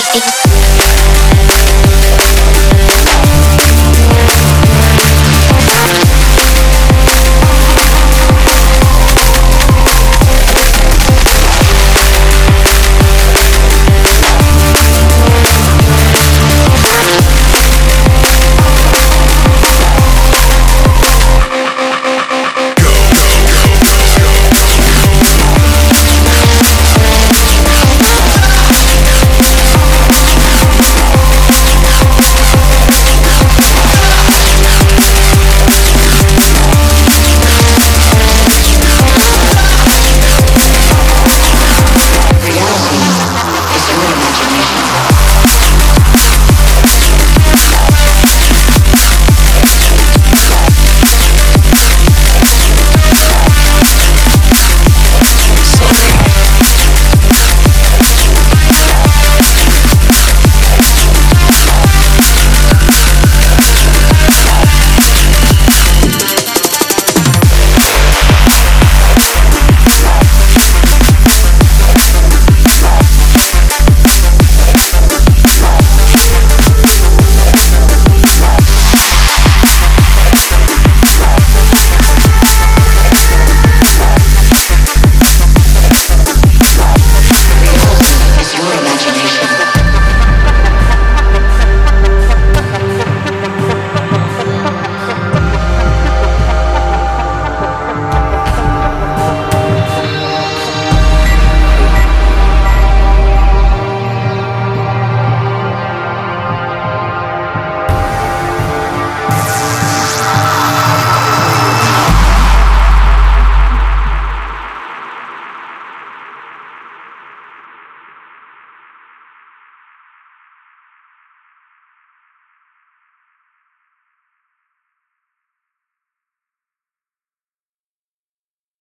it, it, it.